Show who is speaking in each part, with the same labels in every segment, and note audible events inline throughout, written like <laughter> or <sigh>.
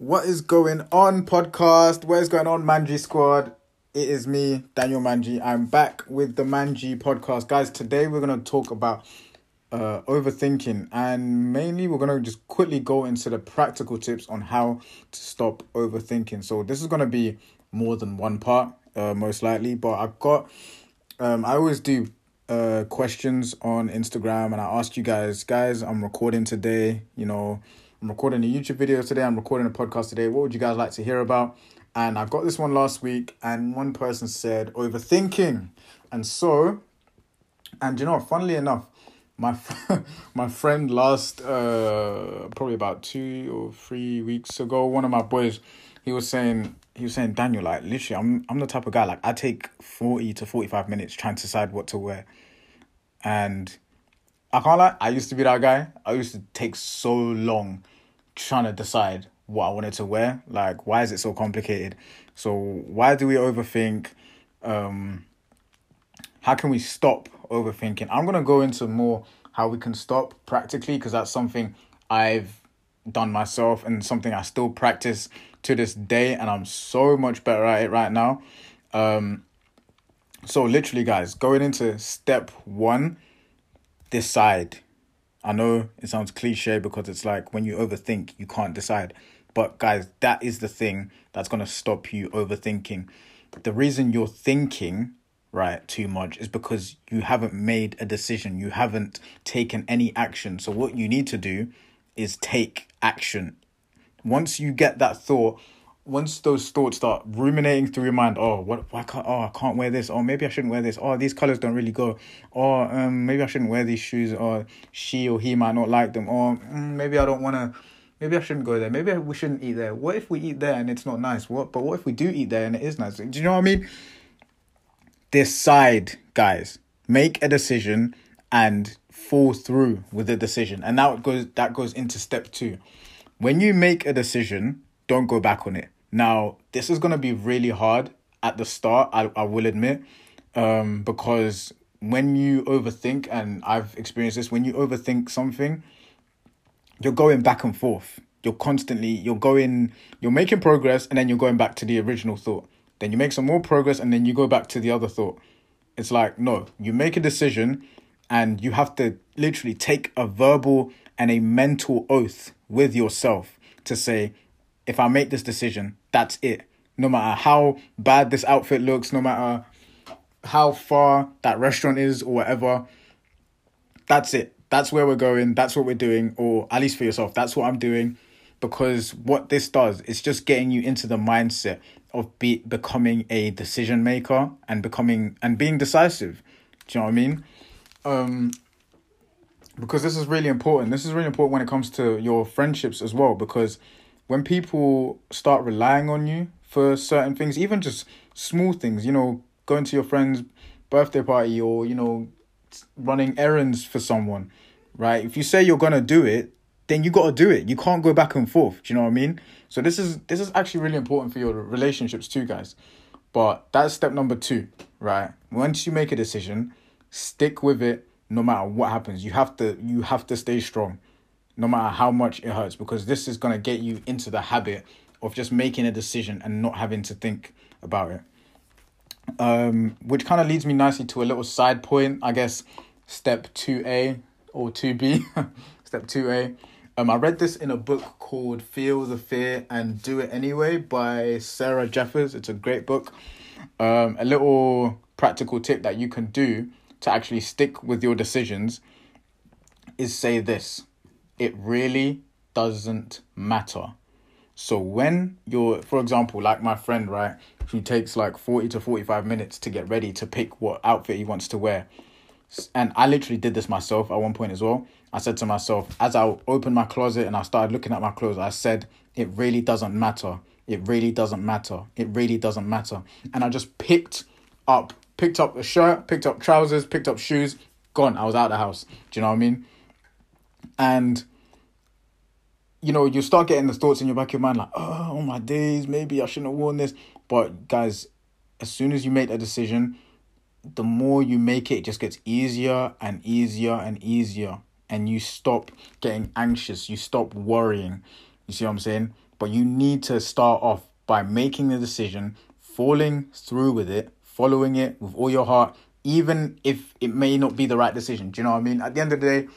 Speaker 1: What is going on, podcast? What is going on, Manji Squad? It is me, Daniel Manji. I'm back with the Manji podcast. Guys, today we're going to talk about uh, overthinking and mainly we're going to just quickly go into the practical tips on how to stop overthinking. So, this is going to be more than one part, uh, most likely, but I've got, um, I always do uh questions on Instagram and I ask you guys, guys, I'm recording today, you know, I'm recording a YouTube video today, I'm recording a podcast today. What would you guys like to hear about? And I got this one last week, and one person said overthinking. And so, and you know, funnily enough, my <laughs> my friend last uh probably about two or three weeks ago, one of my boys, he was saying he was saying Daniel, like literally, I'm I'm the type of guy like I take forty to forty five minutes trying to decide what to wear, and I can't lie, I used to be that guy. I used to take so long trying to decide what I wanted to wear. Like, why is it so complicated? So, why do we overthink? Um, how can we stop overthinking? I'm gonna go into more how we can stop practically because that's something I've done myself and something I still practice to this day, and I'm so much better at it right now. Um, so literally, guys, going into step one decide. I know it sounds cliche because it's like when you overthink, you can't decide. But guys, that is the thing that's going to stop you overthinking. The reason you're thinking, right, too much is because you haven't made a decision. You haven't taken any action. So what you need to do is take action. Once you get that thought, once those thoughts start ruminating through your mind, oh, what, why can't, oh, I can't wear this, or maybe I shouldn't wear this, oh, these colors don't really go, or um, maybe I shouldn't wear these shoes, or she or he might not like them, or mm, maybe I don't want to, maybe I shouldn't go there, maybe we shouldn't eat there. What if we eat there and it's not nice? What, but what if we do eat there and it is nice? Do you know what I mean? Decide, guys. Make a decision and fall through with the decision, and that goes that goes into step two. When you make a decision, don't go back on it now, this is going to be really hard at the start, I, I will admit, um, because when you overthink, and I've experienced this, when you overthink something, you're going back and forth. You're constantly, you're going, you're making progress, and then you're going back to the original thought. Then you make some more progress, and then you go back to the other thought. It's like, no, you make a decision, and you have to literally take a verbal and a mental oath with yourself to say, if I make this decision, that's it. No matter how bad this outfit looks, no matter how far that restaurant is or whatever, that's it. That's where we're going. That's what we're doing, or at least for yourself, that's what I'm doing. Because what this does, it's just getting you into the mindset of be becoming a decision maker and becoming and being decisive. Do you know what I mean? Um, because this is really important. This is really important when it comes to your friendships as well. Because when people start relying on you for certain things, even just small things, you know, going to your friend's birthday party or, you know, running errands for someone, right? If you say you're gonna do it, then you gotta do it. You can't go back and forth. Do you know what I mean? So this is this is actually really important for your relationships too, guys. But that's step number two, right? Once you make a decision, stick with it no matter what happens. You have to you have to stay strong no matter how much it hurts, because this is going to get you into the habit of just making a decision and not having to think about it. Um, which kind of leads me nicely to a little side point, I guess, step 2A or 2B. <laughs> step 2A. Um, I read this in a book called Feel the Fear and Do It Anyway by Sarah Jeffers. It's a great book. Um, a little practical tip that you can do to actually stick with your decisions is say this it really doesn't matter. So when you're, for example, like my friend, right, who takes like 40 to 45 minutes to get ready to pick what outfit he wants to wear. And I literally did this myself at one point as well. I said to myself, as I opened my closet and I started looking at my clothes, I said, it really doesn't matter. It really doesn't matter. It really doesn't matter. And I just picked up, picked up a shirt, picked up trousers, picked up shoes, gone. I was out of the house. Do you know what I mean? And you know, you start getting the thoughts in your back of your mind like, oh, my days, maybe I shouldn't have worn this. But guys, as soon as you make a decision, the more you make it, it just gets easier and easier and easier. And you stop getting anxious, you stop worrying. You see what I'm saying? But you need to start off by making the decision, falling through with it, following it with all your heart, even if it may not be the right decision. Do you know what I mean? At the end of the day,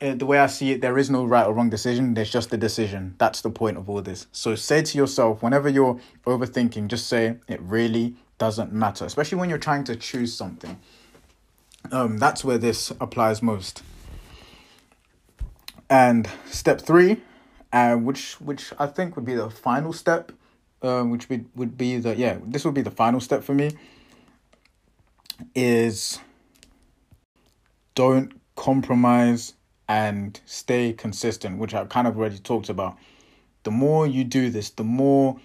Speaker 1: uh, the way I see it, there is no right or wrong decision. There's just a decision. That's the point of all this. So say to yourself, whenever you're overthinking, just say it really doesn't matter, especially when you're trying to choose something. Um, that's where this applies most. And step three, uh, which which I think would be the final step, um, which would would be the yeah, this would be the final step for me. Is don't compromise and stay consistent, which I kind of already talked about. The more you do this, the more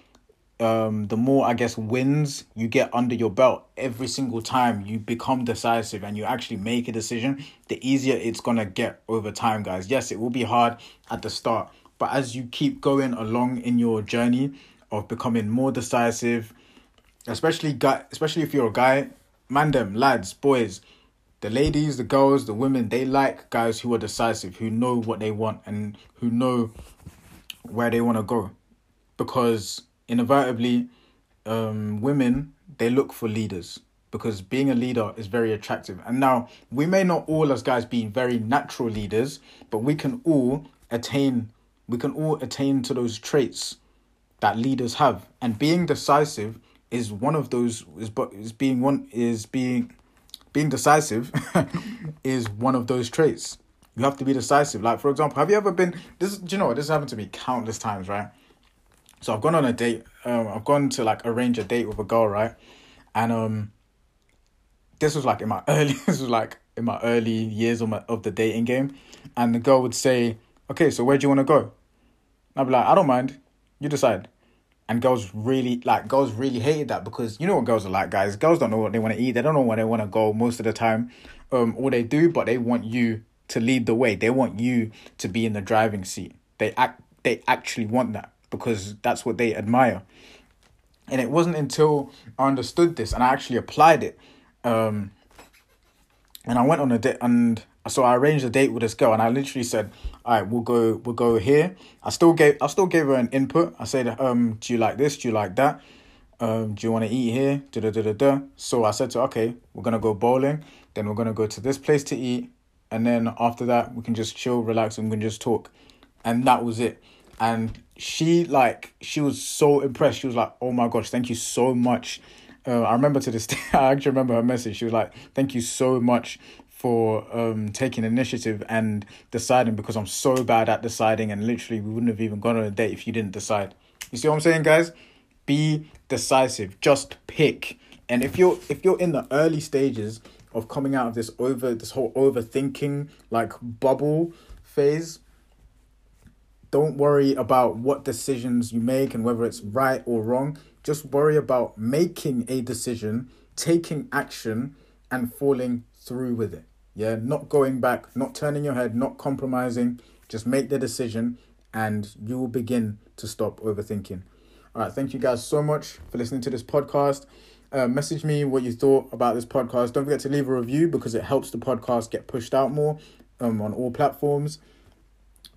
Speaker 1: um, the more I guess wins you get under your belt every single time you become decisive and you actually make a decision, the easier it's gonna get over time, guys. Yes, it will be hard at the start, but as you keep going along in your journey of becoming more decisive, especially guy, especially if you're a guy, man, them lads, boys, the ladies, the girls, the women, they like guys who are decisive, who know what they want and who know where they want to go, because inevitably, um, women they look for leaders because being a leader is very attractive. And now we may not all as guys be very natural leaders, but we can all attain we can all attain to those traits that leaders have. And being decisive is one of those is but is being one is being being decisive <laughs> is one of those traits. You have to be decisive. Like for example, have you ever been this do you know what this happened to me countless times, right? So I've gone on a date. Um, I've gone to like arrange a date with a girl, right? And um, this was like in my <laughs> early. This was like in my early years of my of the dating game, and the girl would say, "Okay, so where do you want to go?" I'd be like, "I don't mind. You decide." And girls really like girls really hated that because you know what girls are like, guys. Girls don't know what they want to eat. They don't know where they want to go most of the time. Um, all they do, but they want you to lead the way. They want you to be in the driving seat. They act. They actually want that because that's what they admire. And it wasn't until I understood this and I actually applied it. Um, and I went on a date and so I arranged a date with this girl and I literally said, All right, we'll go we'll go here. I still gave I still gave her an input. I said, um, do you like this? Do you like that? Um, do you want to eat here? Da, da, da, da, da. So I said to her, okay, we're gonna go bowling, then we're gonna go to this place to eat, and then after that we can just chill, relax, and we can just talk. And that was it and she like she was so impressed. She was like, "Oh my gosh, thank you so much." Uh, I remember to this <laughs> day. I actually remember her message. She was like, "Thank you so much for um taking initiative and deciding because I'm so bad at deciding and literally we wouldn't have even gone on a date if you didn't decide." You see what I'm saying, guys? Be decisive. Just pick. And if you're if you're in the early stages of coming out of this over this whole overthinking like bubble phase, don't worry about what decisions you make and whether it's right or wrong. Just worry about making a decision, taking action, and falling through with it. Yeah, not going back, not turning your head, not compromising. Just make the decision and you will begin to stop overthinking. All right, thank you guys so much for listening to this podcast. Uh, message me what you thought about this podcast. Don't forget to leave a review because it helps the podcast get pushed out more um, on all platforms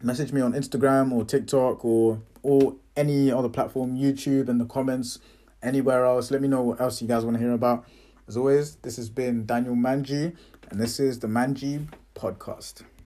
Speaker 1: message me on Instagram or TikTok or or any other platform, YouTube in the comments, anywhere else. Let me know what else you guys want to hear about. As always, this has been Daniel Manji, and this is the Manji Podcast.